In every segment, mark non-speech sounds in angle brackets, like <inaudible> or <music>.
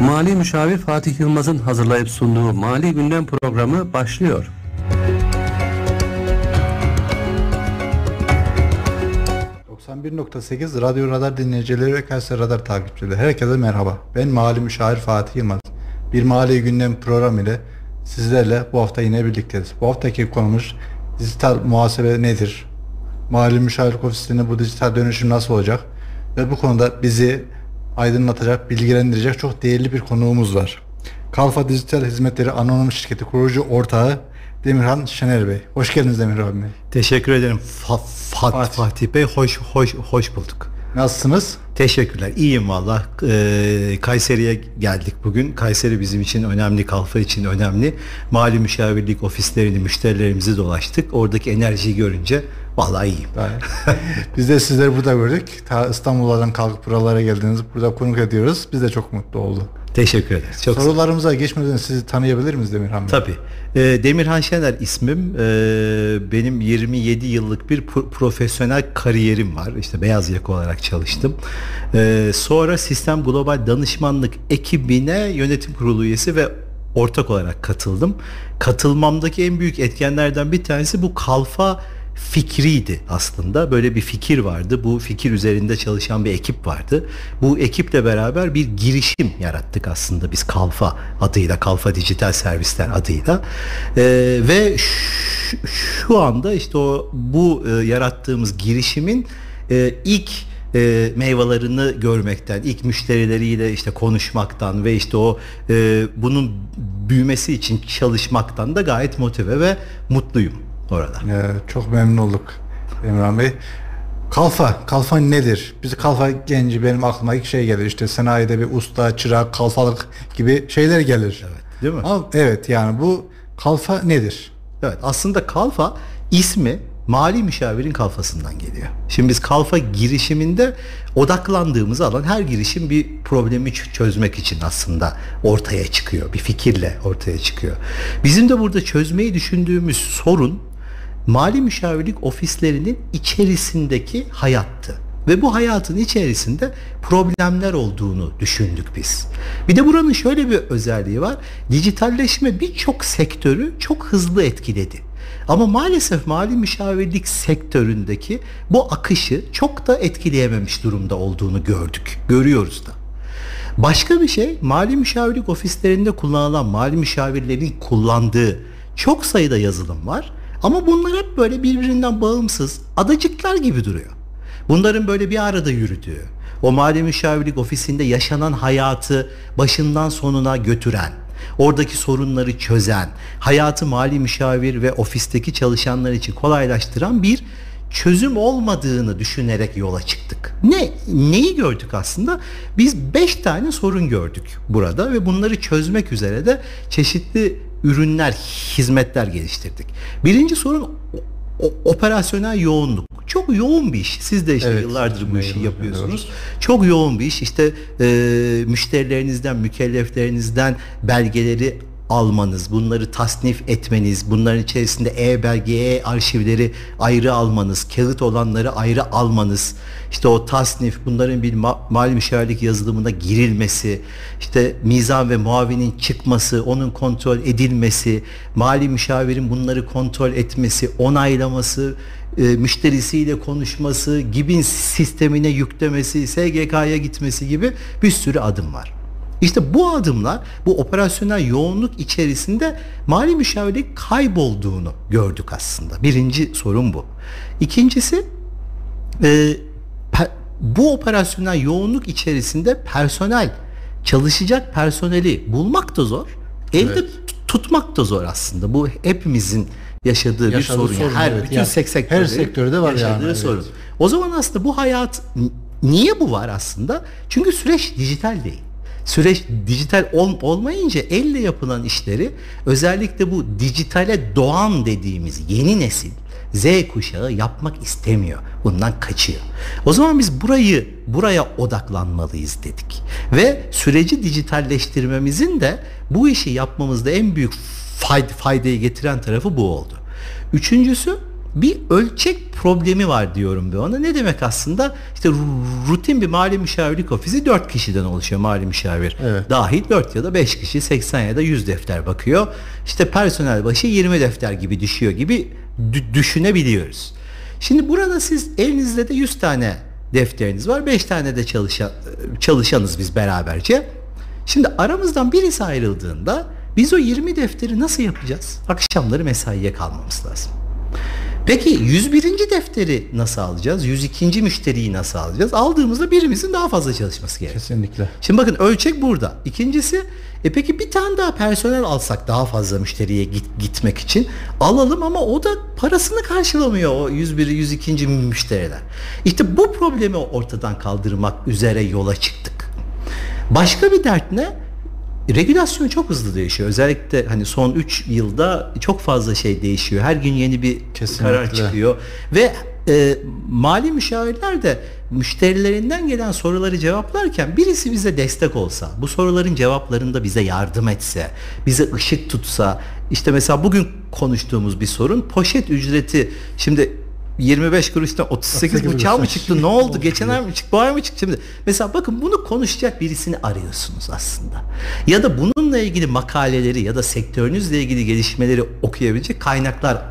Mali Müşavir Fatih Yılmaz'ın hazırlayıp sunduğu Mali Gündem programı başlıyor. ...91.8 Radyo Radar dinleyicileri ve Kayseri Radar takipçileri. Herkese merhaba. Ben Mali Müşavir Fatih Yılmaz. Bir Mali Gündem programı ile sizlerle bu hafta yine birlikteyiz. Bu haftaki konumuz dijital muhasebe nedir? Mali Müşavirlik Ofisi'nin bu dijital dönüşüm nasıl olacak? Ve bu konuda bizi aydınlatacak, bilgilendirecek çok değerli bir konuğumuz var. Kalfa Dijital Hizmetleri Anonim Şirketi kurucu ortağı Demirhan Şener Bey. Hoş geldiniz Demirhan Bey. Teşekkür ederim Fa- Fat- Fatih. Fatih Bey. Hoş hoş hoş bulduk. Nasılsınız? Teşekkürler. İyiyim valla. Ee, Kayseri'ye geldik bugün. Kayseri bizim için önemli, Kalfa için önemli. Mali müşavirlik ofislerini, müşterilerimizi dolaştık. Oradaki enerjiyi görünce vallahi iyiyim. <laughs> Biz de sizleri burada gördük. Ta İstanbul'dan kalkıp buralara geldiniz. Burada konuk ediyoruz. Biz de çok mutlu olduk. Teşekkür ederiz. Çok sağ. Sorularımıza geçmeden sizi tanıyabilir miyiz Demirhan Bey? Tabii. Ee, Demirhan Şener ismim. Ee, benim 27 yıllık bir pro- profesyonel kariyerim var. İşte beyaz yaka olarak çalıştım. Ee, sonra Sistem Global Danışmanlık ekibine yönetim kurulu üyesi ve ortak olarak katıldım. Katılmamdaki en büyük etkenlerden bir tanesi bu kalfa fikriydi aslında. Böyle bir fikir vardı. Bu fikir üzerinde çalışan bir ekip vardı. Bu ekiple beraber bir girişim yarattık aslında biz Kalfa adıyla, Kalfa Dijital Servisler adıyla. Ee, ve şu, şu anda işte o bu e, yarattığımız girişimin e, ilk e, meyvelerini görmekten, ilk müşterileriyle işte konuşmaktan ve işte o e, bunun büyümesi için çalışmaktan da gayet motive ve mutluyum orada. Ee, çok memnun olduk Demirhan Bey. Kalfa, kalfa nedir? Biz kalfa genci benim aklıma ilk şey gelir. İşte sanayide bir usta, çırak, kalfalık gibi şeyler gelir. Evet, değil mi? Ama evet yani bu kalfa nedir? Evet aslında kalfa ismi mali müşavirin kalfasından geliyor. Şimdi biz kalfa girişiminde odaklandığımız alan her girişim bir problemi çözmek için aslında ortaya çıkıyor. Bir fikirle ortaya çıkıyor. Bizim de burada çözmeyi düşündüğümüz sorun mali müşavirlik ofislerinin içerisindeki hayattı. Ve bu hayatın içerisinde problemler olduğunu düşündük biz. Bir de buranın şöyle bir özelliği var. Dijitalleşme birçok sektörü çok hızlı etkiledi. Ama maalesef mali müşavirlik sektöründeki bu akışı çok da etkileyememiş durumda olduğunu gördük. Görüyoruz da. Başka bir şey mali müşavirlik ofislerinde kullanılan mali müşavirlerin kullandığı çok sayıda yazılım var. Ama bunlar hep böyle birbirinden bağımsız adacıklar gibi duruyor. Bunların böyle bir arada yürüdüğü, o mali müşavirlik ofisinde yaşanan hayatı başından sonuna götüren, oradaki sorunları çözen, hayatı mali müşavir ve ofisteki çalışanlar için kolaylaştıran bir çözüm olmadığını düşünerek yola çıktık. Ne neyi gördük aslında? Biz beş tane sorun gördük burada ve bunları çözmek üzere de çeşitli ürünler, hizmetler geliştirdik. Birinci sorun o- operasyonel yoğunluk. Çok yoğun bir iş. Siz de işte Evet, yıllardır bu işi yapıyorsunuz. Çok yoğun bir iş. İşte e, müşterilerinizden, mükelleflerinizden belgeleri almanız, bunları tasnif etmeniz, bunların içerisinde e-belge, e-arşivleri ayrı almanız, kağıt olanları ayrı almanız, işte o tasnif, bunların bir ma- mali müşavirlik yazılımına girilmesi, işte mizan ve muavinin çıkması, onun kontrol edilmesi, mali müşavirin bunları kontrol etmesi, onaylaması, e, müşterisiyle konuşması, GİB'in sistemine yüklemesi, SGK'ya gitmesi gibi bir sürü adım var. İşte bu adımlar bu operasyonel yoğunluk içerisinde mali müşavirlik kaybolduğunu gördük aslında. Birinci sorun bu. İkincisi e, bu operasyonel yoğunluk içerisinde personel çalışacak personeli bulmak da zor. Elde Evet. tut- tutmak da zor aslında. Bu hepimizin yaşadığı, Yaşadığı bir sorun. sorun, her evet. bütün Yani sek- sektörde her sektörde var yaşadığı yani, evet. sorun. O zaman aslında bu hayat niye bu var aslında? Çünkü süreç dijital değil. Süreç dijital ol- olmayınca elle yapılan işleri özellikle bu dijitale doğan dediğimiz yeni nesil Z kuşağı yapmak istemiyor. Bundan kaçıyor. O zaman biz burayı buraya odaklanmalıyız dedik. Ve süreci dijitalleştirmemizin de bu işi yapmamızda en büyük fayda, faydayı getiren tarafı bu oldu. Üçüncüsü bir ölçek problemi var diyorum ben ona. Ne demek aslında? İşte ru- rutin bir mali müşavirlik ofisi 4 kişiden oluşuyor mali müşavir. Evet. Dahil 4 ya da 5 kişi 80 ya da 100 defter bakıyor. İşte personel başı 20 defter gibi düşüyor gibi dü- düşünebiliyoruz. Şimdi burada siz elinizde de 100 tane defteriniz var. 5 tane de çalışan, çalışanız biz beraberce. Şimdi aramızdan birisi ayrıldığında biz o 20 defteri nasıl yapacağız? Akşamları mesaiye kalmamız lazım. Peki 101. defteri nasıl alacağız? 102. müşteriyi nasıl alacağız? Aldığımızda birimizin daha fazla çalışması gerekiyor. Kesinlikle. Şimdi bakın ölçek burada. İkincisi e peki bir tane daha personel alsak daha fazla müşteriye git, gitmek için alalım ama o da parasını karşılamıyor o 101 102. müşteriler. İşte bu problemi ortadan kaldırmak üzere yola çıktık. Başka bir dert ne? Regülasyon çok hızlı değişiyor. Özellikle hani son 3 yılda çok fazla şey değişiyor. Her gün yeni bir Kesinlikle. karar çıkıyor ve e, mali müşavirler de müşterilerinden gelen soruları cevaplarken birisi bize destek olsa, bu soruların cevaplarında bize yardım etse, bize ışık tutsa, işte mesela bugün konuştuğumuz bir sorun poşet ücreti şimdi 25 kuruştan 38 38 buçuğa mı çıktı? Ne oldu? Geçen ay mı çıktı? Bu ay mı çıktı? Şimdi mesela bakın bunu konuşacak birisini arıyorsunuz aslında. Ya da bununla ilgili makaleleri ya da sektörünüzle ilgili gelişmeleri okuyabilecek kaynaklar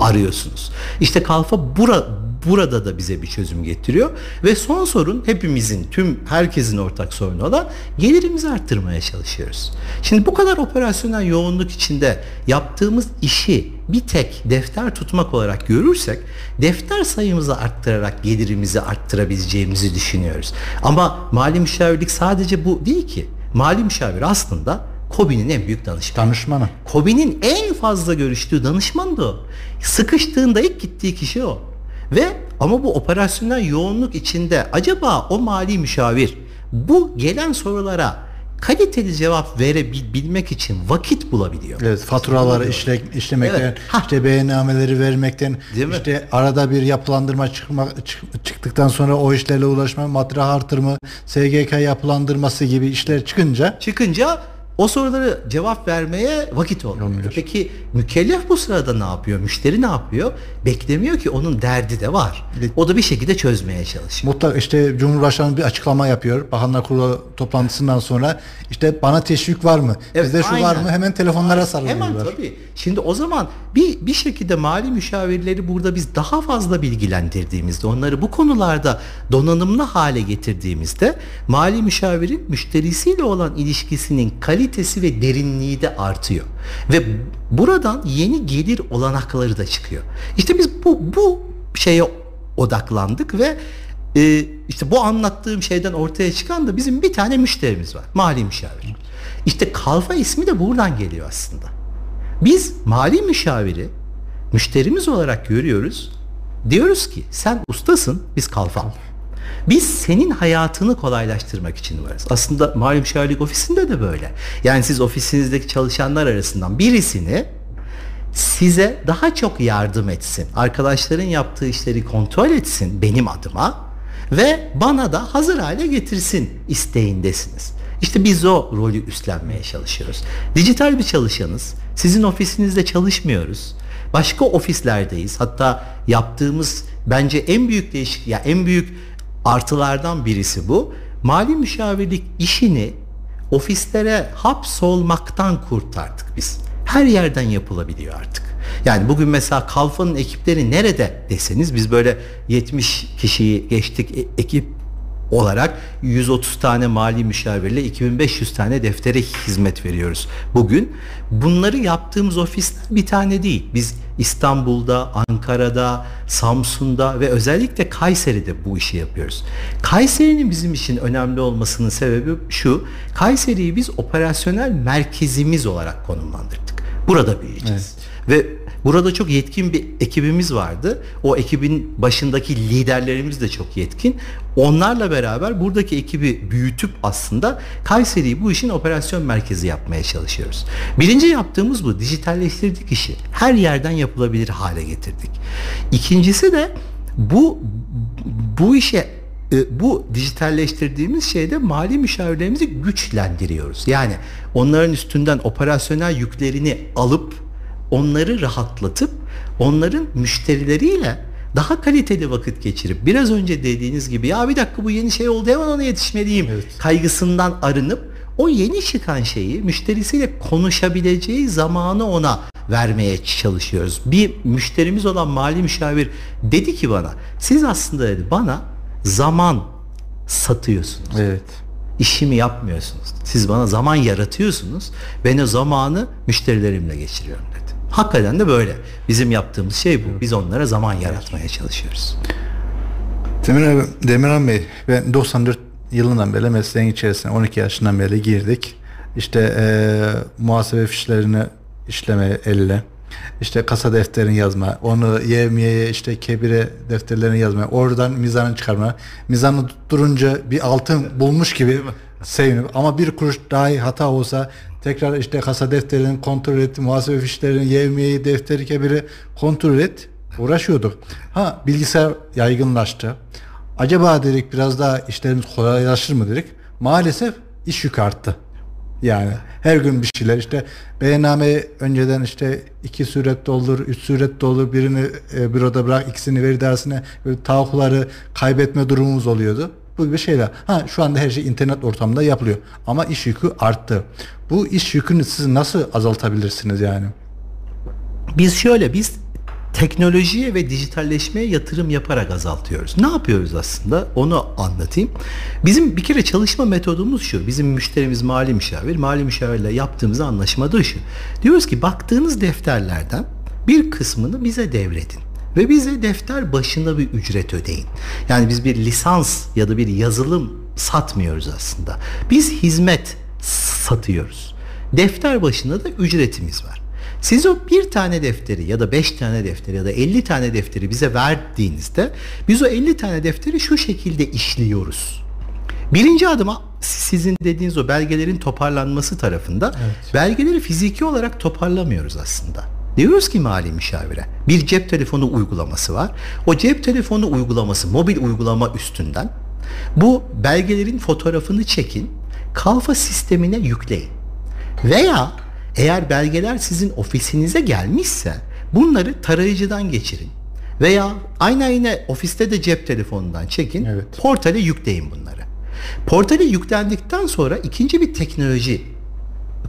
arıyorsunuz. İşte Kalfa bura, burada da bize bir çözüm getiriyor ve son sorun hepimizin tüm herkesin ortak sorunu olan gelirimizi arttırmaya çalışıyoruz. Şimdi bu kadar operasyonel yoğunluk içinde yaptığımız işi bir tek defter tutmak olarak görürsek defter sayımızı arttırarak gelirimizi arttırabileceğimizi düşünüyoruz. Ama mali müşavirlik sadece bu değil ki. Mali müşavir aslında KOBİ'nin en büyük danışmanı. Danışmanı. KOBİ'nin en fazla görüştüğü danışman da o. Sıkıştığında ilk gittiği kişi o. Ve ama bu operasyonel yoğunluk içinde acaba o mali müşavir bu gelen sorulara kaliteli cevap verebilmek için vakit bulabiliyor. Evet, faturaları işle, işlemekten, Evet. İşte beyannameleri vermekten, Değil mi? işte arada bir yapılandırma çıkma, çık- çıktıktan sonra o işlerle uğraşma, matrah artırımı, SGK yapılandırması gibi işler çıkınca Çıkınca o soruları cevap vermeye vakit olmuyor. Olmuyor. Peki mükellef bu sırada ne yapıyor? Müşteri ne yapıyor? Beklemiyor ki onun derdi de var. O da bir şekilde çözmeye çalışıyor. mutlak işte Cumhurbaşkanı bir açıklama yapıyor. Bakanlar Kurulu toplantısından sonra işte bana teşvik var mı? Evet, Bizde şu var mı? Hemen telefonlara sarılıyorlar. Hemen tabii. Şimdi o zaman bir bir şekilde mali müşavirleri burada biz daha fazla bilgilendirdiğimizde, onları bu konularda donanımlı hale getirdiğimizde mali müşavirin müşterisiyle olan ilişkisinin kalitesi ve derinliği de artıyor. Ve buradan yeni gelir olanakları da çıkıyor. İşte biz bu bu şeye odaklandık ve e, işte bu anlattığım şeyden ortaya çıkan da bizim bir tane müşterimiz var. Mali müşavir. İşte Kalfa ismi de buradan geliyor aslında. Biz mali müşaviri müşterimiz olarak görüyoruz. Diyoruz ki sen ustasın biz kalfa. Biz senin hayatını kolaylaştırmak için varız. Aslında mali müşavirlik ofisinde de böyle. Yani siz ofisinizdeki çalışanlar arasından birisini size daha çok yardım etsin. Arkadaşların yaptığı işleri kontrol etsin benim adıma ve bana da hazır hale getirsin isteğindesiniz. İşte biz o rolü üstlenmeye çalışıyoruz. Dijital bir çalışanız. Sizin ofisinizde çalışmıyoruz. Başka ofislerdeyiz. Hatta yaptığımız bence en büyük değişik ya en büyük artılardan birisi bu. Mali müşavirlik işini ofislere hapsolmaktan kurtardık biz. Her yerden yapılabiliyor artık. Yani bugün mesela Kalfa'nın ekipleri nerede deseniz biz böyle 70 kişiyi geçtik e- ekip olarak 130 tane mali müşavirle 2500 tane deftere hizmet veriyoruz bugün. Bunları yaptığımız ofisler bir tane değil. Biz İstanbul'da, Ankara'da, Samsun'da ve özellikle Kayseri'de bu işi yapıyoruz. Kayseri'nin bizim için önemli olmasının sebebi şu. Kayseri'yi biz operasyonel merkezimiz olarak konumlandırdık. Burada büyüyeceğiz. Ve burada çok yetkin bir ekibimiz vardı. O ekibin başındaki liderlerimiz de çok yetkin. Onlarla beraber buradaki ekibi büyütüp aslında Kayseri'yi bu işin operasyon merkezi yapmaya çalışıyoruz. Birinci yaptığımız bu. Dijitalleştirdik işi. Her yerden yapılabilir hale getirdik. İkincisi de bu bu işe e, bu dijitalleştirdiğimiz şeyde mali müşavirlerimizi güçlendiriyoruz. Yani onların üstünden operasyonel yüklerini alıp onları rahatlatıp onların müşterileriyle daha kaliteli vakit geçirip biraz önce dediğiniz gibi ya bir dakika bu yeni şey oldu hemen ona yetişmeliyim kaygısından arınıp o yeni çıkan şeyi müşterisiyle konuşabileceği zamanı ona vermeye çalışıyoruz. Bir müşterimiz olan mali müşavir dedi ki bana siz aslında dedi bana zaman satıyorsunuz. Evet. İşimi yapmıyorsunuz. Siz bana zaman yaratıyorsunuz. Ben o zamanı müşterilerimle geçiriyorum. Hakikaten de böyle. Bizim yaptığımız şey bu. Biz onlara zaman yaratmaya çalışıyoruz. Demir, Demirhan Bey, ben 94 yılından beri mesleğin içerisine 12 yaşından beri girdik. İşte eee muhasebe fişlerini işleme elle. İşte kasa defterini yazma, onu yevmiyeye işte kebire defterlerini yazma, oradan mizanı çıkarma. Mizanı tutturunca bir altın bulmuş gibi <laughs> sevinip ama bir kuruş dahi hata olsa tekrar işte kasa defterini kontrol et, muhasebe fişlerini, yevmiyeyi, defteri, kebiri kontrol et. Uğraşıyorduk. Ha bilgisayar yaygınlaştı. Acaba dedik biraz daha işlerimiz kolaylaşır mı dedik. Maalesef iş yükü arttı. Yani her gün bir şeyler işte beyannameyi önceden işte iki surette olur, üç surette olur. Birini e, büroda bırak, ikisini veri dersine böyle tahakkukları kaybetme durumumuz oluyordu. Bu gibi şeyler. Ha şu anda her şey internet ortamında yapılıyor. Ama iş yükü arttı. Bu iş yükünü siz nasıl azaltabilirsiniz yani? Biz şöyle biz teknolojiye ve dijitalleşmeye yatırım yaparak azaltıyoruz. Ne yapıyoruz aslında? Onu anlatayım. Bizim bir kere çalışma metodumuz şu. Bizim müşterimiz mali müşavir. Mali müşavirle yaptığımız anlaşma da şu. Diyoruz ki baktığınız defterlerden bir kısmını bize devredin. Ve bize defter başına bir ücret ödeyin. Yani biz bir lisans ya da bir yazılım satmıyoruz aslında. Biz hizmet satıyoruz. Defter başına da ücretimiz var. Siz o bir tane defteri ya da beş tane defteri ya da elli tane defteri bize verdiğinizde biz o elli tane defteri şu şekilde işliyoruz. Birinci adıma sizin dediğiniz o belgelerin toparlanması tarafında belgeleri fiziki olarak toparlamıyoruz aslında. Diyoruz ki mali müşavire bir cep telefonu uygulaması var. O cep telefonu uygulaması mobil uygulama üstünden bu belgelerin fotoğrafını çekin kalfa sistemine yükleyin. Veya eğer belgeler sizin ofisinize gelmişse bunları tarayıcıdan geçirin. Veya aynı aynı ofiste de cep telefonundan çekin. Evet. Portale yükleyin bunları. Portale yüklendikten sonra ikinci bir teknoloji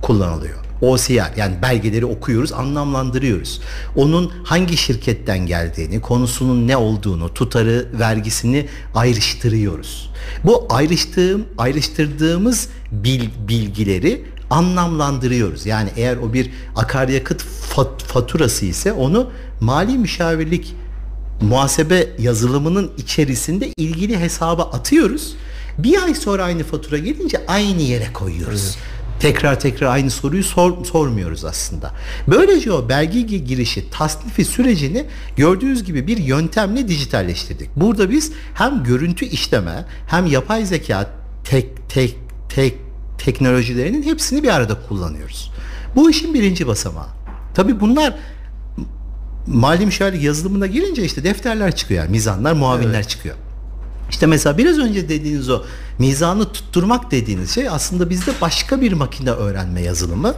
kullanılıyor. OCR yani belgeleri okuyoruz, anlamlandırıyoruz. Onun hangi şirketten geldiğini, konusunun ne olduğunu, tutarı, vergisini ayrıştırıyoruz. Bu ayrıştığım, ayrıştırdığımız bil, bilgileri anlamlandırıyoruz. Yani eğer o bir akaryakıt fat- faturası ise onu mali müşavirlik muhasebe yazılımının içerisinde ilgili hesaba atıyoruz. Bir ay sonra aynı fatura gelince aynı yere koyuyoruz. Tekrar tekrar aynı soruyu sor- sormuyoruz aslında. Böylece o belge gi- girişi, tasnifi sürecini gördüğünüz gibi bir yöntemle dijitalleştirdik. Burada biz hem görüntü işleme hem yapay zeka tek tek tek teknolojilerinin hepsini bir arada kullanıyoruz. Bu işin birinci basamağı. Tabii bunlar mali müşavirlik yazılımına girince işte defterler çıkıyor. Yani mizanlar, muavinler çıkıyor. İşte mesela biraz önce dediğiniz o mizanı tutturmak dediğiniz şey aslında bizde başka bir makine öğrenme yazılımı.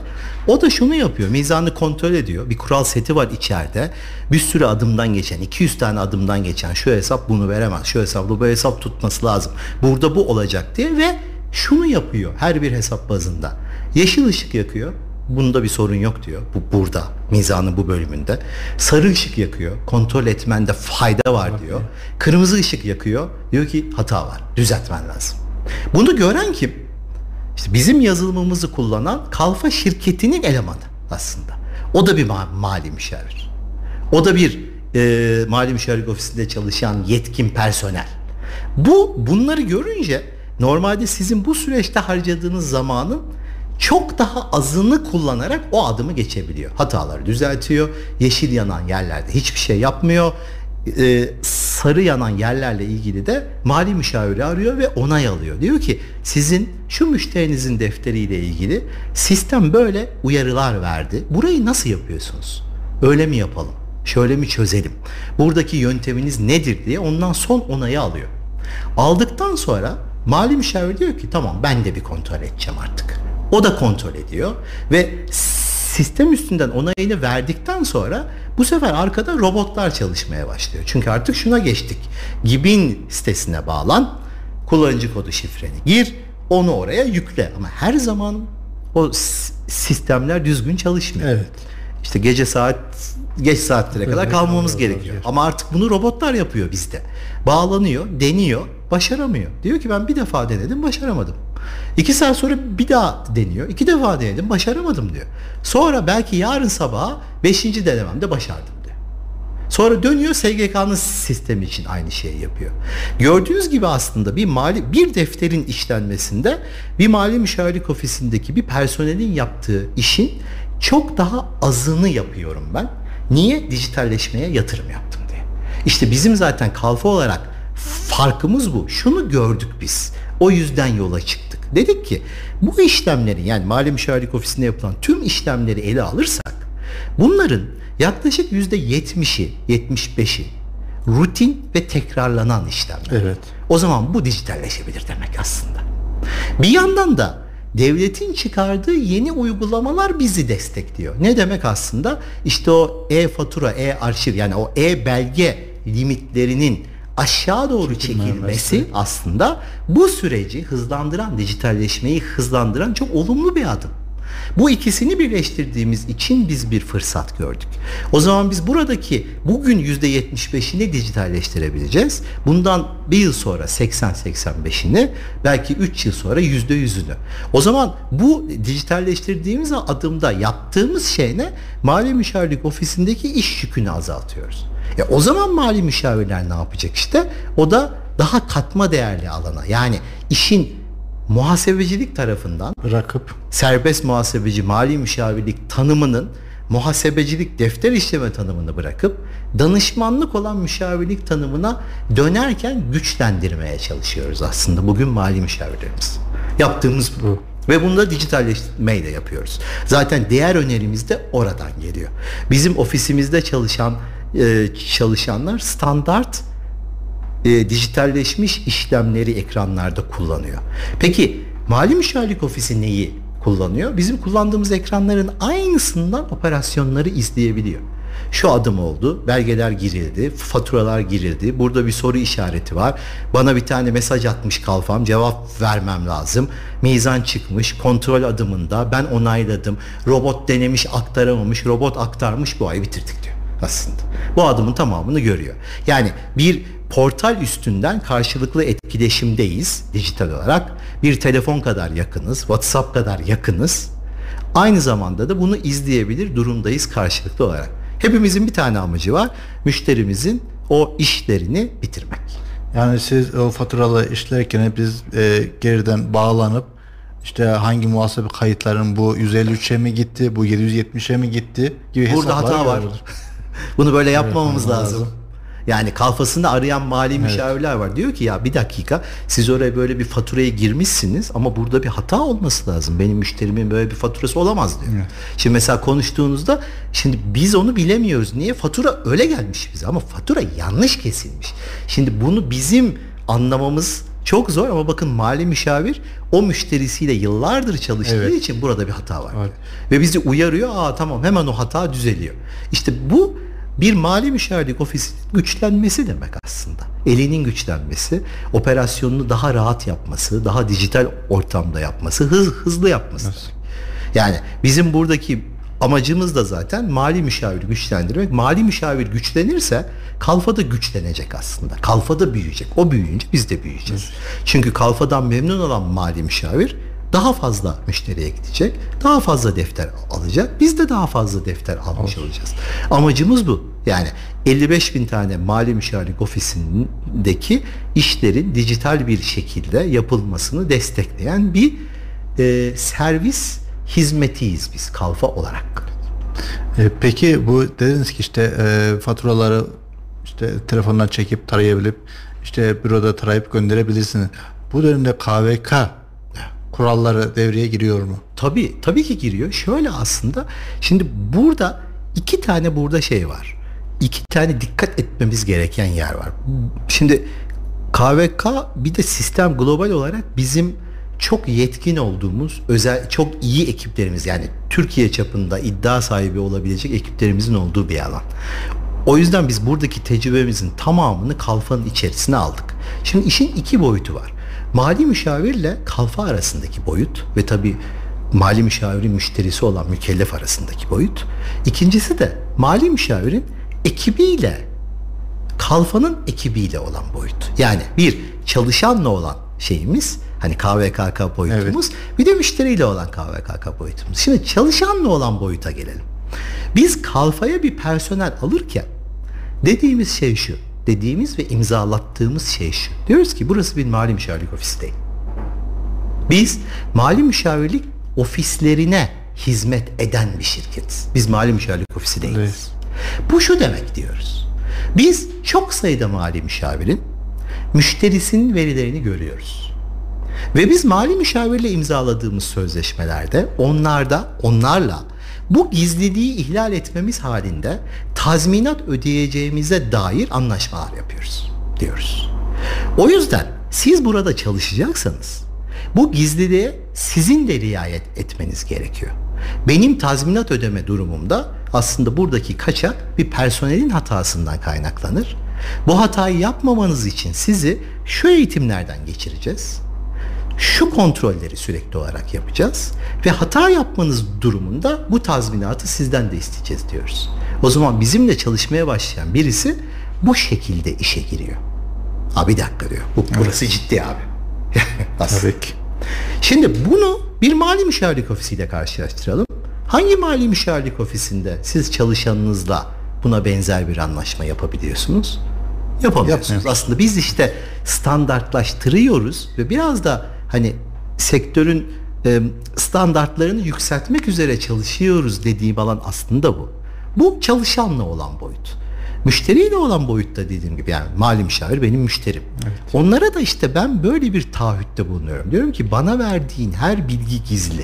O da şunu yapıyor. Mizanı kontrol ediyor. Bir kural seti var içeride. Bir sürü adımdan geçen, 200 tane adımdan geçen şu hesap bunu veremez. Şu hesapla bu hesap tutması lazım. Burada bu olacak diye ve şunu yapıyor her bir hesap bazında. Yeşil ışık yakıyor. Bunda bir sorun yok diyor. Bu burada mizanın bu bölümünde. Sarı ışık yakıyor. Kontrol etmende fayda var diyor. Kırmızı ışık yakıyor. Diyor ki hata var. Düzeltmen lazım. Bunu gören kim? İşte bizim yazılımımızı kullanan Kalfa şirketinin elemanı aslında. O da bir ma- mali müşavir. O da bir e, mali müşavirlik ofisinde çalışan yetkin personel. Bu bunları görünce normalde sizin bu süreçte harcadığınız zamanın çok daha azını kullanarak o adımı geçebiliyor. Hataları düzeltiyor. Yeşil yanan yerlerde hiçbir şey yapmıyor. Ee, sarı yanan yerlerle ilgili de mali müşaviri arıyor ve onay alıyor. Diyor ki sizin şu müşterinizin defteriyle ilgili sistem böyle uyarılar verdi. Burayı nasıl yapıyorsunuz? Öyle mi yapalım? Şöyle mi çözelim? Buradaki yönteminiz nedir diye ondan son onayı alıyor. Aldıktan sonra mali müşavir diyor ki tamam ben de bir kontrol edeceğim artık. O da kontrol ediyor ve sistem üstünden onayını verdikten sonra bu sefer arkada robotlar çalışmaya başlıyor. Çünkü artık şuna geçtik. Gibin sitesine bağlan, kullanıcı kodu şifreni gir, onu oraya yükle. Ama her zaman o sistemler düzgün çalışmıyor. Evet. İşte gece saat geç saatlere kadar Evet, kalmamız evet, gerekiyor. evet. Ama artık bunu robotlar yapıyor bizde. Bağlanıyor, deniyor, başaramıyor. Diyor ki ben bir defa denedim, başaramadım. İki saat sonra bir daha deniyor. iki defa denedim, başaramadım diyor. Sonra belki yarın sabah beşinci denememde başardım diyor. Sonra dönüyor SGK'nın sistemi için aynı şeyi yapıyor. Gördüğünüz gibi aslında bir mali bir defterin işlenmesinde bir mali müşavirlik ofisindeki bir personelin yaptığı işin çok daha azını yapıyorum ben. Niye? Dijitalleşmeye yatırım yaptım diye. İşte bizim zaten kalfa olarak farkımız bu. Şunu gördük biz. O yüzden yola çıktık. Dedik ki bu işlemleri yani mali müşavirlik ofisinde yapılan tüm işlemleri ele alırsak bunların yaklaşık yüzde 70'i, 75'i rutin ve tekrarlanan işlemler. Evet. O zaman bu dijitalleşebilir demek aslında. Bir yandan da devletin çıkardığı yeni uygulamalar bizi destekliyor. Ne demek aslında? İşte o e-fatura, e-arşiv yani o e-belge limitlerinin aşağı doğru çekilmesi aslında bu süreci hızlandıran, dijitalleşmeyi hızlandıran çok olumlu bir adım. Bu ikisini birleştirdiğimiz için biz bir fırsat gördük. O zaman biz buradaki bugün %75'ini dijitalleştirebileceğiz. Bundan bir yıl sonra 80-85'ini belki 3 yıl sonra %100'ünü. O zaman bu dijitalleştirdiğimiz adımda yaptığımız şey ne? Mali müşavirlik ofisindeki iş yükünü azaltıyoruz. E o zaman mali müşavirler ne yapacak işte? O da daha katma değerli alana yani işin muhasebecilik tarafından Bırakıp serbest muhasebeci mali müşavirlik tanımının muhasebecilik defter işleme tanımını bırakıp danışmanlık olan müşavirlik tanımına dönerken güçlendirmeye çalışıyoruz aslında bugün mali müşavirlerimiz. Yaptığımız bu. Ve bunu da dijitalleşmeyi de yapıyoruz. Zaten diğer önerimiz de oradan geliyor. Bizim ofisimizde çalışan e, çalışanlar standart e, dijitalleşmiş işlemleri ekranlarda kullanıyor. Peki mali müşavirlik ofisi neyi kullanıyor? Bizim kullandığımız ekranların aynısından operasyonları izleyebiliyor. Şu adım oldu, belgeler girildi, faturalar girildi, burada bir soru işareti var. Bana bir tane mesaj atmış kalfam, cevap vermem lazım. Mizan çıkmış, kontrol adımında, ben onayladım. Robot denemiş, aktaramamış, robot aktarmış, bu ayı bitirdik diyor aslında. Bu adımın tamamını görüyor. Yani bir portal üstünden karşılıklı etkileşimdeyiz dijital olarak. Bir telefon kadar yakınız, WhatsApp kadar yakınız. Aynı zamanda da bunu izleyebilir durumdayız karşılıklı olarak. Hepimizin bir tane amacı var. Müşterimizin o işlerini bitirmek. Yani siz o faturalı işlerken biz e, geriden bağlanıp işte hangi muhasebe kayıtların bu 153'e mi gitti, bu 770'e mi gitti gibi Burada hesaplar hata var. Bunu böyle yapmamamız yapmamız lazım. lazım. Yani kalfasında arayan mali müşavirler var. Diyor ki ya bir dakika siz oraya böyle bir faturaya girmişsiniz ama burada bir hata olması lazım. Benim müşterimin böyle bir faturası olamaz diyor. Şimdi mesela konuştuğunuzda şimdi biz onu bilemiyoruz. Niye? Fatura öyle gelmiş bize ama fatura yanlış kesilmiş. Şimdi bunu bizim anlamamız çok zor ama bakın mali müşavir o müşterisiyle yıllardır çalıştığı Evet. için burada bir hata var. Var. Ve bizi uyarıyor. Aa tamam hemen o hata düzeliyor. İşte bu bir mali müşavirlik ofisinin güçlenmesi demek aslında. Elinin güçlenmesi, operasyonunu daha rahat yapması, daha dijital ortamda yapması, hız, hızlı yapması. Yani bizim buradaki amacımız da zaten mali müşaviri güçlendirmek. Mali müşavir güçlenirse kalfa da güçlenecek aslında. Kalfa da büyüyecek. O büyüyünce biz de büyüyeceğiz. Çünkü kalfadan memnun olan mali müşavir daha fazla müşteriye gidecek. Daha fazla defter alacak. Biz de daha fazla defter almış olacağız. Amacımız bu. Yani 55 bin tane mali müşavirlik ofisindeki işlerin dijital bir şekilde yapılmasını destekleyen bir e, servis hizmetiyiz biz kalfa olarak. E, peki bu dediniz ki işte e, faturaları işte telefondan çekip tarayabilip işte büroda tarayıp gönderebilirsiniz. Bu dönemde KVK kuralları devreye giriyor mu? Tabii, tabii ki giriyor. Şöyle aslında, şimdi burada iki tane burada şey var. İki tane dikkat etmemiz gereken yer var. Şimdi KVK bir de sistem global olarak bizim çok yetkin olduğumuz özel çok iyi ekiplerimiz yani Türkiye çapında iddia sahibi olabilecek ekiplerimizin olduğu bir alan. O yüzden biz buradaki tecrübemizin tamamını kalfanın içerisine aldık. Şimdi işin iki boyutu var. Mali müşavirle kalfa arasındaki boyut ve tabii mali müşavirin müşterisi olan mükellef arasındaki boyut. İkincisi de mali müşavirin ekibiyle kalfanın ekibiyle olan boyut. Yani bir çalışanla olan şeyimiz hani KVKK boyutumuz bir de müşteriyle olan KVKK boyutumuz. Şimdi çalışanla olan boyuta gelelim. Biz kalfaya bir personel alırken dediğimiz şey şu. Dediğimiz ve imzalattığımız şey şu. Diyoruz ki burası bir mali müşavirlik ofisi değil. Biz mali müşavirlik ofislerine hizmet eden bir şirketiz. Biz mali müşavirlik ofisi değiliz. Evet. Bu şu demek diyoruz. Biz çok sayıda mali müşavirin müşterisinin verilerini görüyoruz. Ve biz mali müşavirle imzaladığımız sözleşmelerde onlarda onlarla bu gizliliği ihlal etmemiz halinde tazminat ödeyeceğimize dair anlaşmalar yapıyoruz diyoruz. O yüzden siz burada çalışacaksanız bu gizliliğe sizin de riayet etmeniz gerekiyor. Benim tazminat ödeme durumumda aslında buradaki kaçak bir personelin hatasından kaynaklanır. Bu hatayı yapmamanız için sizi şu eğitimlerden geçireceğiz. Şu kontrolleri sürekli olarak yapacağız ve hata yapmanız durumunda bu tazminatı sizden de isteyeceğiz diyoruz. O zaman bizimle çalışmaya başlayan birisi bu şekilde işe giriyor. Abi bir dakika diyor. Bu, burası ciddi abi. <laughs> Aslında. Tabii ki. Şimdi bunu bir mali müşavirlik ofisiyle karşılaştıralım. Hangi mali müşavirlik ofisinde siz çalışanınızla buna benzer bir anlaşma yapabiliyorsunuz? Yapamıyorsunuz. Yapmıyoruz. Aslında biz işte standartlaştırıyoruz ve biraz da hani sektörün e, standartlarını yükseltmek üzere çalışıyoruz dediğim alan aslında bu. Bu çalışanla olan boyut. Müşteriyle olan boyutta dediğim gibi yani mali müşavir benim müşterim. Onlara da işte ben böyle bir taahhütte bulunuyorum. Diyorum ki bana verdiğin her bilgi gizli.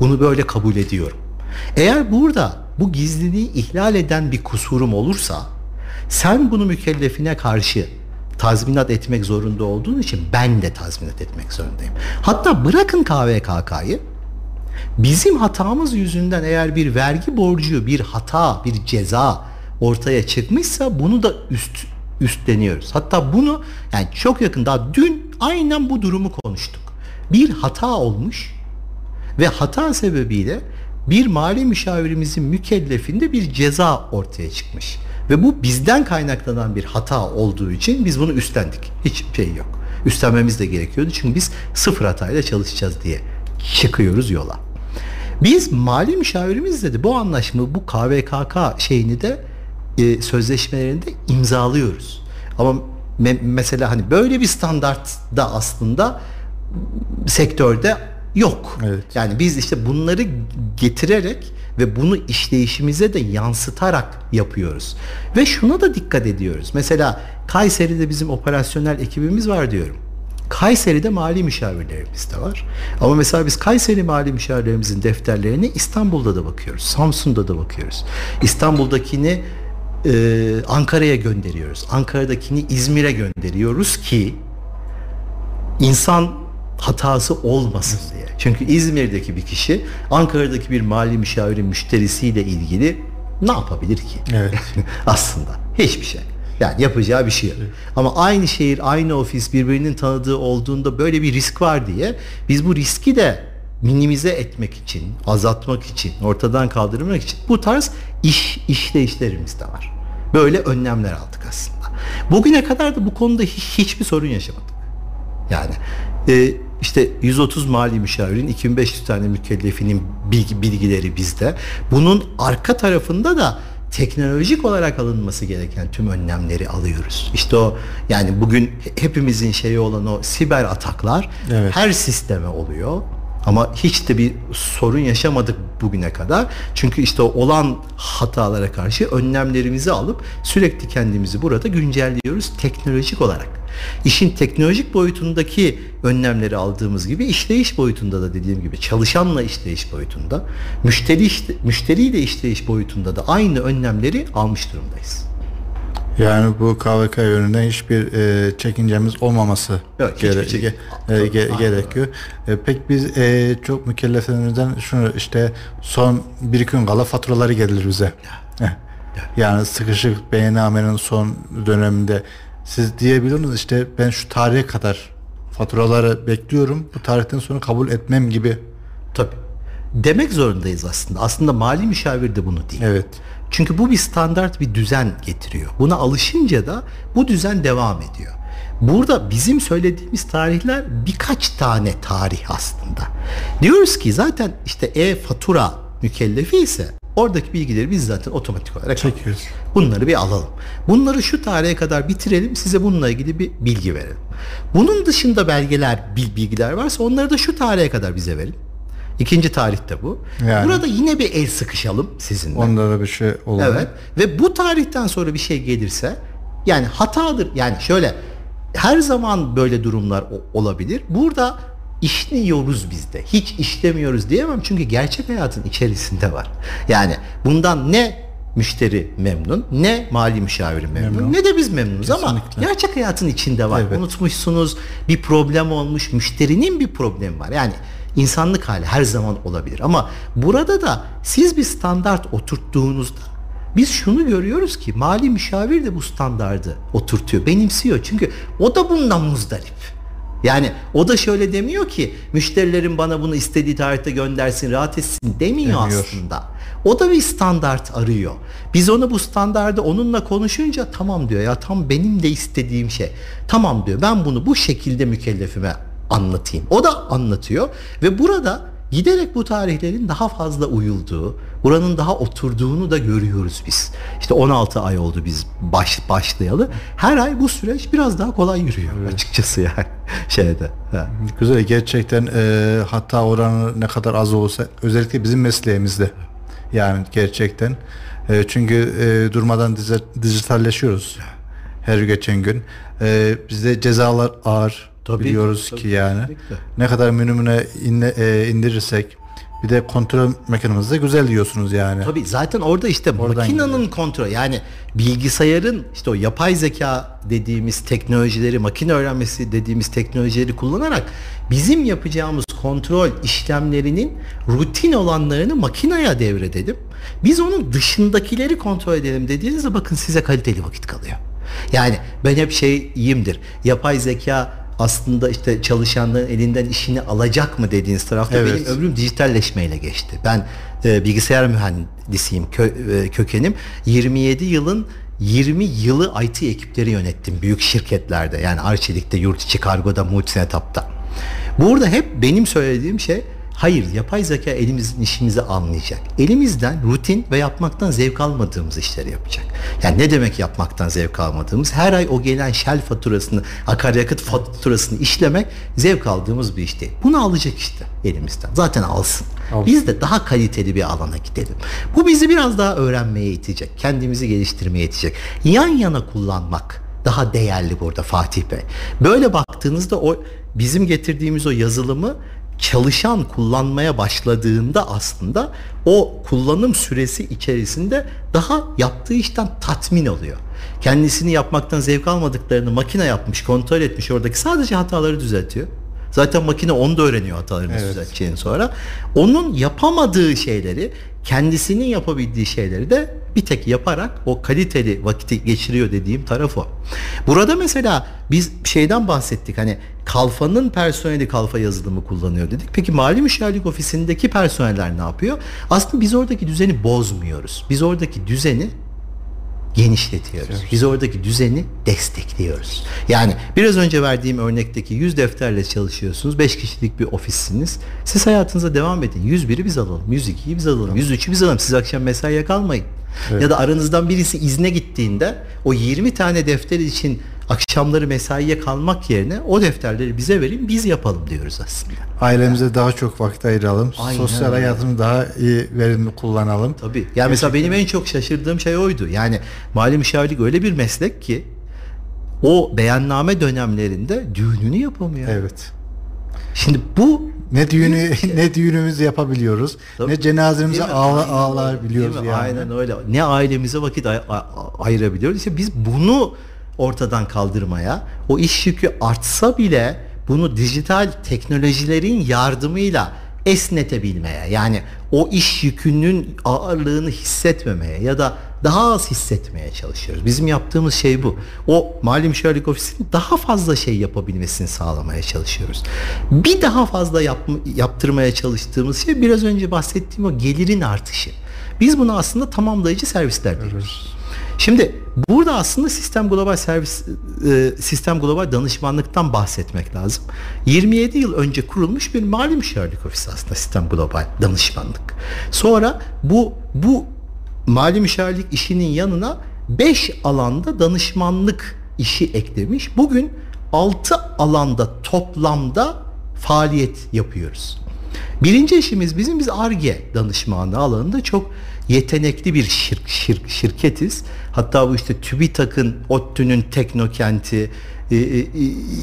Bunu böyle kabul ediyorum. Eğer burada bu gizliliği ihlal eden bir kusurum olursa sen bunu mükellefine karşı tazminat etmek zorunda olduğun için ben de tazminat etmek zorundayım. Hatta bırakın KVKK'yı bizim hatamız yüzünden eğer bir vergi borcu, bir hata, bir ceza ortaya çıkmışsa bunu da üst üstleniyoruz. Hatta bunu yani çok yakın daha dün aynen bu durumu konuştuk. Bir hata olmuş ve hata sebebiyle bir mali müşavirimizin mükellefinde bir ceza ortaya çıkmış. Ve bu bizden kaynaklanan bir hata olduğu için biz bunu üstlendik. Hiç şey yok. Üstlenmemiz de gerekiyordu çünkü biz sıfır hatayla çalışacağız diye çıkıyoruz yola. Biz mali müşavirimizle de bu anlaşma, bu KVKK şeyini de e, sözleşmelerinde imzalıyoruz. Ama me- mesela hani böyle bir standart da aslında sektörde yok. Evet. Yani biz işte bunları getirerek ve bunu işleyişimize de yansıtarak yapıyoruz. Ve şuna da dikkat ediyoruz. Mesela Kayseri'de bizim operasyonel ekibimiz var diyorum. Kayseri'de mali müşavirlerimiz de var. Ama mesela biz Kayseri mali müşavirlerimizin defterlerine İstanbul'da da bakıyoruz. Samsun'da da bakıyoruz. İstanbul'dakini e, Ankara'ya gönderiyoruz. Ankara'dakini İzmir'e gönderiyoruz ki insan hatası olmasın diye. Çünkü İzmir'deki bir kişi Ankara'daki bir mali müşavirin müşterisiyle ilgili ne yapabilir ki? Evet. <laughs> Aslında hiçbir şey. Yani yapacağı bir şey yok. Ama aynı şehir, aynı ofis birbirinin tanıdığı olduğunda böyle bir risk var diye biz bu riski de minimize etmek için, azaltmak için, ortadan kaldırmak için bu tarz iş işleyişlerimiz de var. Böyle önlemler aldık aslında. Bugüne kadar da bu konuda hiç, hiçbir sorun yaşamadık. Yani e, işte 130 mali müşavirin 2500 tane mükellefinin bilgi, bilgileri bizde. Bunun arka tarafında da teknolojik olarak alınması gereken tüm önlemleri alıyoruz. İşte o yani bugün hepimizin şeyi olan o siber ataklar Evet. her sisteme oluyor. Ama hiç de bir sorun yaşamadık bugüne kadar. Çünkü işte olan hatalara karşı önlemlerimizi alıp sürekli kendimizi burada güncelliyoruz teknolojik olarak. İşin teknolojik boyutundaki önlemleri aldığımız gibi işleyiş boyutunda da dediğim gibi çalışanla işleyiş boyutunda, müşteri işte, müşteriyle işleyiş boyutunda da aynı önlemleri almış durumdayız. Yani bu KVK yönünden hiçbir e, çekincemiz olmaması Yok, gere- ge- e, ge- gerekiyor. E, pek biz e, çok mükelleflerimizden şunu işte son bir gün kala faturaları gelir bize. Yani sıkışık beyannamenin son döneminde siz diyebiliyorsunuz işte ben şu tarihe kadar faturaları bekliyorum. Bu tarihten sonra kabul etmem gibi. Tabii. Demek zorundayız aslında. Aslında mali müşavir de bunu değil. Evet. Çünkü bu bir standart bir düzen getiriyor. Buna alışınca da bu düzen devam ediyor. Burada bizim söylediğimiz tarihler birkaç tane tarih aslında. Diyoruz ki zaten işte e-fatura mükellefi ise oradaki bilgileri biz zaten otomatik olarak Çekiyoruz. Bunları bir alalım. Bunları şu tarihe kadar bitirelim. Size bununla ilgili bir bilgi verelim. Bunun dışında belgeler, bil- bilgiler varsa onları da şu tarihe kadar bize verin. İkinci tarihte bu. Yani. Burada yine bir el sıkışalım sizinle. Onda da bir şey olur. Evet. Ve bu tarihten sonra bir şey gelirse yani hatadır. Yani şöyle her zaman böyle durumlar olabilir. Burada işliyoruz biz de. Hiç işlemiyoruz diyemem çünkü gerçek hayatın içerisinde var. Yani bundan ne müşteri memnun, ne mali müşaviri memnun, ne de biz memnunuz ama Kesinlikle. gerçek hayatın içinde var. Evet. Unutmuşsunuz, bir problem olmuş, müşterinin bir problemi var. Yani insanlık hali her zaman olabilir ama burada da siz bir standart oturttuğunuzda biz şunu görüyoruz ki mali müşavir de bu standardı oturtuyor, benimsiyor. Çünkü o da bundan muzdarip. Yani o da şöyle demiyor ki müşterilerin bana bunu istediği tarihte göndersin, rahat etsin demiyor Demiyor. aslında. O da bir standart arıyor. Biz onu bu standardı onunla konuşunca tamam diyor ya tam benim de istediğim şey. Tamam diyor ben bunu bu şekilde mükellefime anlatayım. O da anlatıyor ve burada giderek bu tarihlerin daha fazla uyulduğu, buranın daha oturduğunu da görüyoruz biz. İşte 16 ay oldu biz baş, başlayalı. Her ay bu süreç biraz daha kolay yürüyor açıkçası yani <laughs> şeyde. Ha. Güzel gerçekten e, hata oranı ne kadar az olsa özellikle bizim mesleğimizde yani gerçekten E, çünkü e, durmadan dijitalleşiyoruz her geçen gün e, bizde cezalar ağır Tabii, biliyoruz tabii, ki yani kesinlikle. ne kadar minimüne inle, e, indirirsek bir de kontrol mekanizması da güzel diyorsunuz yani. Tabii zaten orada işte Oradan makinenin kontrolü yani bilgisayarın işte o yapay zeka dediğimiz teknolojileri, makine öğrenmesi dediğimiz teknolojileri kullanarak bizim yapacağımız kontrol işlemlerinin rutin olanlarını makineye devredelim. Biz onun dışındakileri kontrol edelim dediğinizde bakın size kaliteli vakit kalıyor. Yani ben hep şeyiyimdir. Yapay zeka aslında işte çalışanların elinden işini alacak mı dediğiniz tarafta Evet. benim ömrüm dijitalleşmeyle geçti. Ben e, bilgisayar mühendisiyim kö- e, kökenim. 27 yılın 20 yılı IT ekipleri yönettim büyük şirketlerde. Yani Arçelik'te, yurt içi kargoda, Multinetap'ta. Burada hep benim söylediğim şey hayır yapay zeka elimizin işimizi anlayacak. Elimizden rutin ve yapmaktan zevk almadığımız işleri yapacak. Yani ne demek yapmaktan zevk almadığımız? Her ay o gelen shell faturasını, akaryakıt faturasını işlemek zevk aldığımız bir iş değil. Bunu alacak işte elimizden. Zaten alsın. Alsın. Biz de daha kaliteli bir alana gidelim. Bu bizi biraz daha öğrenmeye itecek. Kendimizi geliştirmeye itecek. Yan yana kullanmak daha değerli burada Fatih Bey. Böyle baktığınızda o bizim getirdiğimiz o yazılımı çalışan kullanmaya başladığında aslında o kullanım süresi içerisinde daha yaptığı işten tatmin oluyor. Kendisini yapmaktan zevk almadıklarını makine yapmış, kontrol etmiş oradaki sadece hataları düzeltiyor. Zaten makine onu da öğreniyor hatalarını Evet. düzelteceğini sonra. Onun yapamadığı şeyleri, kendisinin yapabildiği şeyleri de bir tek yaparak o kaliteli vakiti geçiriyor dediğim taraf o. Burada mesela biz şeyden bahsettik hani Kalfa'nın personeli Kalfa yazılımı kullanıyor dedik. Peki mali müşavirlik ofisindeki personeller ne yapıyor? Aslında biz oradaki düzeni bozmuyoruz. Biz oradaki düzeni genişletiyoruz. Biz oradaki düzeni destekliyoruz. Yani biraz önce verdiğim örnekteki 100 defterle çalışıyorsunuz. 5 kişilik bir ofissiniz. Siz hayatınıza devam edin. 101'i biz alalım. 102'yi biz alalım. 103'ü biz alalım. Siz akşam mesaiye kalmayın. Ya da aranızdan birisi izne gittiğinde o 20 tane defter için akşamları mesaiye kalmak yerine o defterleri bize verin biz yapalım diyoruz aslında. Ailemize daha çok vakit ayıralım. Aynen Sosyal öyle. hayatımızı daha iyi verimli kullanalım. Tabii. Yani mesela benim en çok şaşırdığım şey oydu. Yani mali müşavirlik öyle bir meslek ki o beyanname dönemlerinde düğününü yapamıyor. Evet. Şimdi bu Ne düğünü ne düğünümüzü yapabiliyoruz. Tabii. Ne mi? ağla. Değil mi? yani. Aynen öyle. Ne ailemize vakit ay- ayırabiliyoruz. İşte biz bunu ortadan kaldırmaya, o iş yükü artsa bile bunu dijital teknolojilerin yardımıyla esnetebilmeye yani o iş yükünün ağırlığını hissetmemeye ya da daha az hissetmeye çalışıyoruz. Bizim yaptığımız şey bu. O mali müşavirlik ofisinin daha fazla şey yapabilmesini sağlamaya çalışıyoruz. Bir daha fazla yapma, yaptırmaya çalıştığımız şey biraz önce bahsettiğim o gelirin artışı. Biz bunu aslında tamamlayıcı servisler diyoruz. Şimdi burada aslında sistem global servis e, sistem global danışmanlıktan bahsetmek lazım. 27 yıl önce kurulmuş bir mali müşavirlik ofisi aslında sistem global danışmanlık. Sonra bu bu mali müşavirlik işinin yanına 5 alanda danışmanlık işi eklemiş. Bugün 6 alanda toplamda faaliyet yapıyoruz. Birinci işimiz bizim biz ARGE danışmanlığı alanında çok yetenekli bir şir, şir, şirketiz. Hatta bu işte TÜBİTAK'ın, ODTÜ'nün Teknokenti, e, e,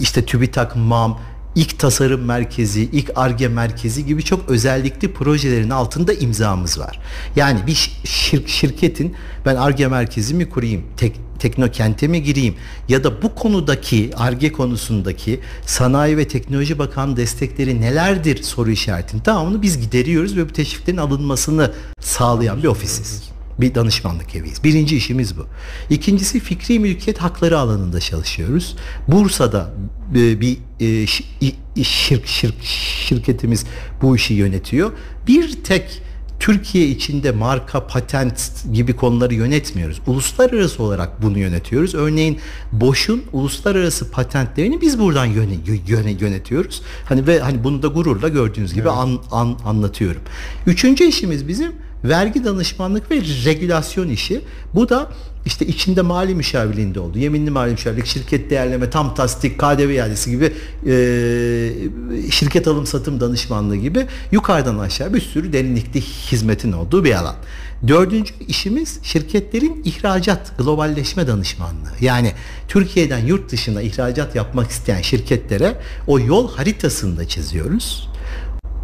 işte TÜBİTAK MAM, ilk tasarım merkezi, ilk ARGE merkezi gibi çok özellikli projelerin altında imzamız var. Yani bir şir, şirketin ben ARGE merkezimi kurayım, tek, teknokente mi gireyim ya da bu konudaki ARGE konusundaki Sanayi ve Teknoloji Bakanı destekleri nelerdir soru işaretini tamamını biz gideriyoruz ve bu teşviklerin alınmasını sağlayan bir ofisiz. Bir danışmanlık eviyiz. Birinci işimiz bu. İkincisi fikri mülkiyet hakları alanında çalışıyoruz. Bursa'da e, bir e, şir, şir, şirketimiz bu işi yönetiyor. Bir tek Türkiye içinde marka, patent gibi konuları yönetmiyoruz. Uluslararası olarak bunu yönetiyoruz. Örneğin Bosch'un uluslararası patentlerini biz buradan yöne, yöne, yönetiyoruz. Hani ve hani bunu da gururla gördüğünüz gibi evet. an, an, anlatıyorum. Üçüncü işimiz bizim vergi danışmanlık ve regülasyon işi. Bu da işte içinde mali müşavirliğinde oldu. Yeminli mali müşavirlik, şirket değerleme, tam tasdik, KDV iadesi gibi e, şirket alım satım danışmanlığı gibi yukarıdan aşağı bir sürü derinlikli hizmetin olduğu bir alan. Dördüncü işimiz şirketlerin ihracat, globalleşme danışmanlığı. Yani Türkiye'den yurt dışına ihracat yapmak isteyen şirketlere o yol haritasını da çiziyoruz.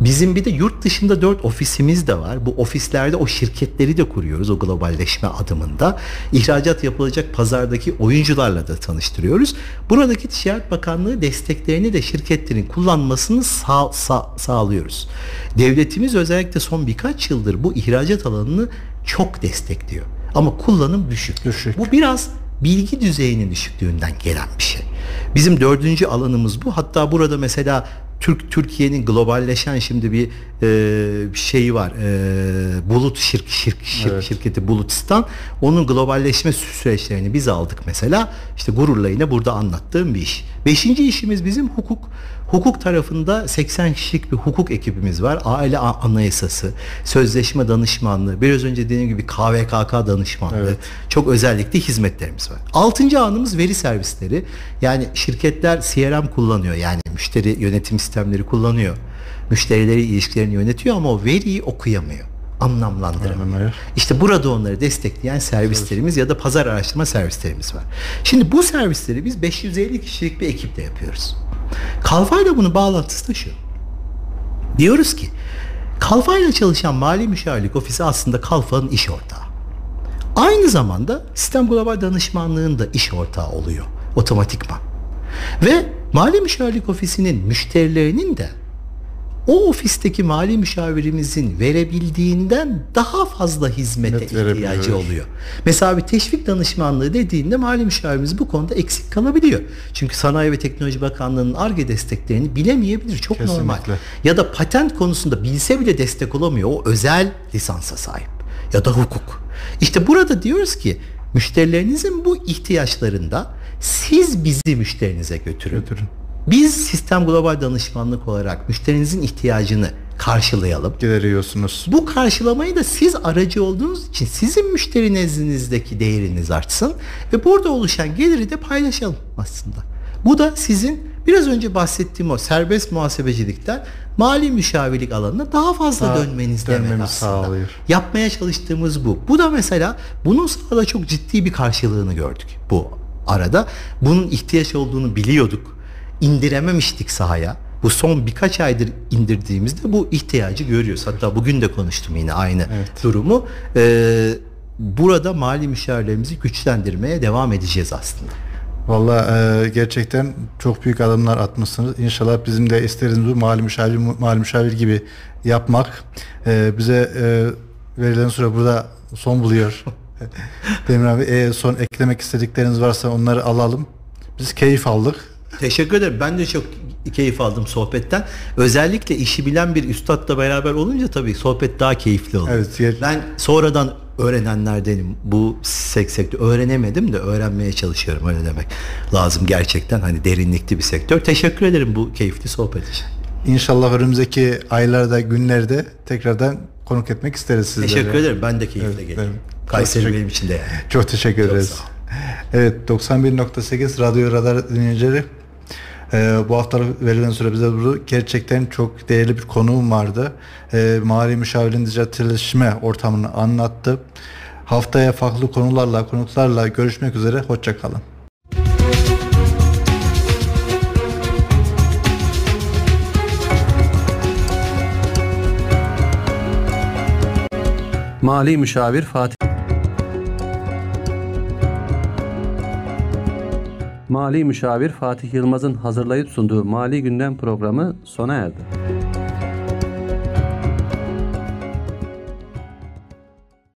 Bizim bir de yurt dışında dört ofisimiz de var. Bu ofislerde o şirketleri de kuruyoruz o globalleşme adımında. İhracat yapılacak pazardaki oyuncularla da tanıştırıyoruz. Buradaki Ticaret Bakanlığı desteklerini de şirketlerin kullanmasını sağ, sağ, sağlıyoruz. Devletimiz özellikle son birkaç yıldır bu ihracat alanını çok destekliyor. Ama kullanım düşük. düşük. Bu biraz bilgi düzeyinin düşüklüğünden gelen bir şey. Bizim dördüncü alanımız bu. Hatta burada mesela Türk Türkiye'nin globalleşen şimdi bir e, şeyi var. E, Bulut şirk, şirk, şirk evet. şirketi Bulutistan. Onun globalleşme süreçlerini biz aldık mesela. İşte gururla yine burada anlattığım bir iş. Beşinci işimiz bizim hukuk. Hukuk tarafında 80 kişilik bir hukuk ekibimiz var. Aile anayasası, sözleşme danışmanlığı, biraz önce dediğim gibi KVKK danışmanlığı. Evet. Çok özellikle hizmetlerimiz var. Altıncı anımız veri servisleri. Yani şirketler CRM kullanıyor. Yani müşteri yönetim sistemleri kullanıyor. Müşterileri ilişkilerini yönetiyor ama o veriyi okuyamıyor anlamlandıramıyor. İşte burada onları destekleyen servislerimiz ya da pazar araştırma servislerimiz var. Şimdi bu servisleri biz 550 kişilik bir ekiple yapıyoruz. Kalfa ile bunun bağlantısı da şu. Diyoruz ki Kalfa ile çalışan mali müşavirlik ofisi aslında Kalfa'nın iş ortağı. Aynı zamanda sistem global danışmanlığın da iş ortağı oluyor otomatikman. Ve mali müşavirlik ofisinin müşterilerinin de o ofisteki mali müşavirimizin verebildiğinden daha fazla hizmete evet, ihtiyacı oluyor. Mesela bir teşvik danışmanlığı dediğinde mali müşavirimiz bu konuda eksik kalabiliyor. Çünkü Sanayi ve Teknoloji Bakanlığı'nın ARGE desteklerini bilemeyebilir. Çok Kesinlikle. normal. Ya da patent konusunda bilse bile destek olamıyor. O özel lisansa sahip. Ya da hukuk. İşte burada diyoruz ki müşterilerinizin bu ihtiyaçlarında siz bizi müşterinize götürün. götürün. Biz sistem global danışmanlık olarak müşterinizin ihtiyacını karşılayalım. Gideriyorsunuz. Bu karşılamayı da siz aracı olduğunuz için sizin müşteri nezdinizdeki değeriniz artsın ve burada oluşan geliri de paylaşalım aslında. Bu da sizin biraz önce bahsettiğim o serbest muhasebecilikten mali müşavirlik alanına daha fazla daha dönmeniz demek aslında. Sağlıyor. Yapmaya çalıştığımız bu. Bu da mesela bunun sahada çok ciddi bir karşılığını gördük bu arada. Bunun ihtiyaç olduğunu biliyorduk indirememiştik sahaya. Bu son birkaç aydır indirdiğimizde bu ihtiyacı görüyoruz. Hatta bugün de konuştum yine aynı durumu. Ee, burada mali müşavirlerimizi güçlendirmeye devam edeceğiz aslında. Valla e, gerçekten çok büyük adımlar atmışsınız. İnşallah bizim de istediğimiz bu mali müşavir, mali müşavir gibi yapmak e, bize e, verilen süre burada son buluyor. <laughs> Demir abi e, son eklemek istedikleriniz varsa onları alalım. Biz keyif aldık. Teşekkür ederim. Ben de çok keyif aldım sohbetten. Özellikle işi bilen bir üstadla beraber olunca tabii sohbet daha keyifli oluyor. Evet, ger- Ben sonradan öğrenenlerdenim. Bu sek sektör öğrenemedim de öğrenmeye çalışıyorum öyle demek lazım gerçekten hani derinlikli bir sektör. Teşekkür ederim bu keyifli sohbet için. İnşallah önümüzdeki aylarda, günlerde tekrardan konuk etmek isteriz sizlere. Teşekkür ederim. Ben de keyifle Evet, gelirim. evet. Kayseri Çok benim için de yani. Çok teşekkür ederiz. sağ ol. Evet 91.8 Radyo Radar dinleyicileri. Ee, bu hafta verilen süre bize burada gerçekten çok değerli bir konuğum vardı. Ee, mali müşavirin dijitalleşme ortamını anlattı. Haftaya farklı konularla, konuklarla görüşmek üzere. Hoşçakalın. Mali müşavir Fatih Mali müşavir Fatih Yılmaz'ın hazırlayıp sunduğu Mali Gündem programı sona erdi.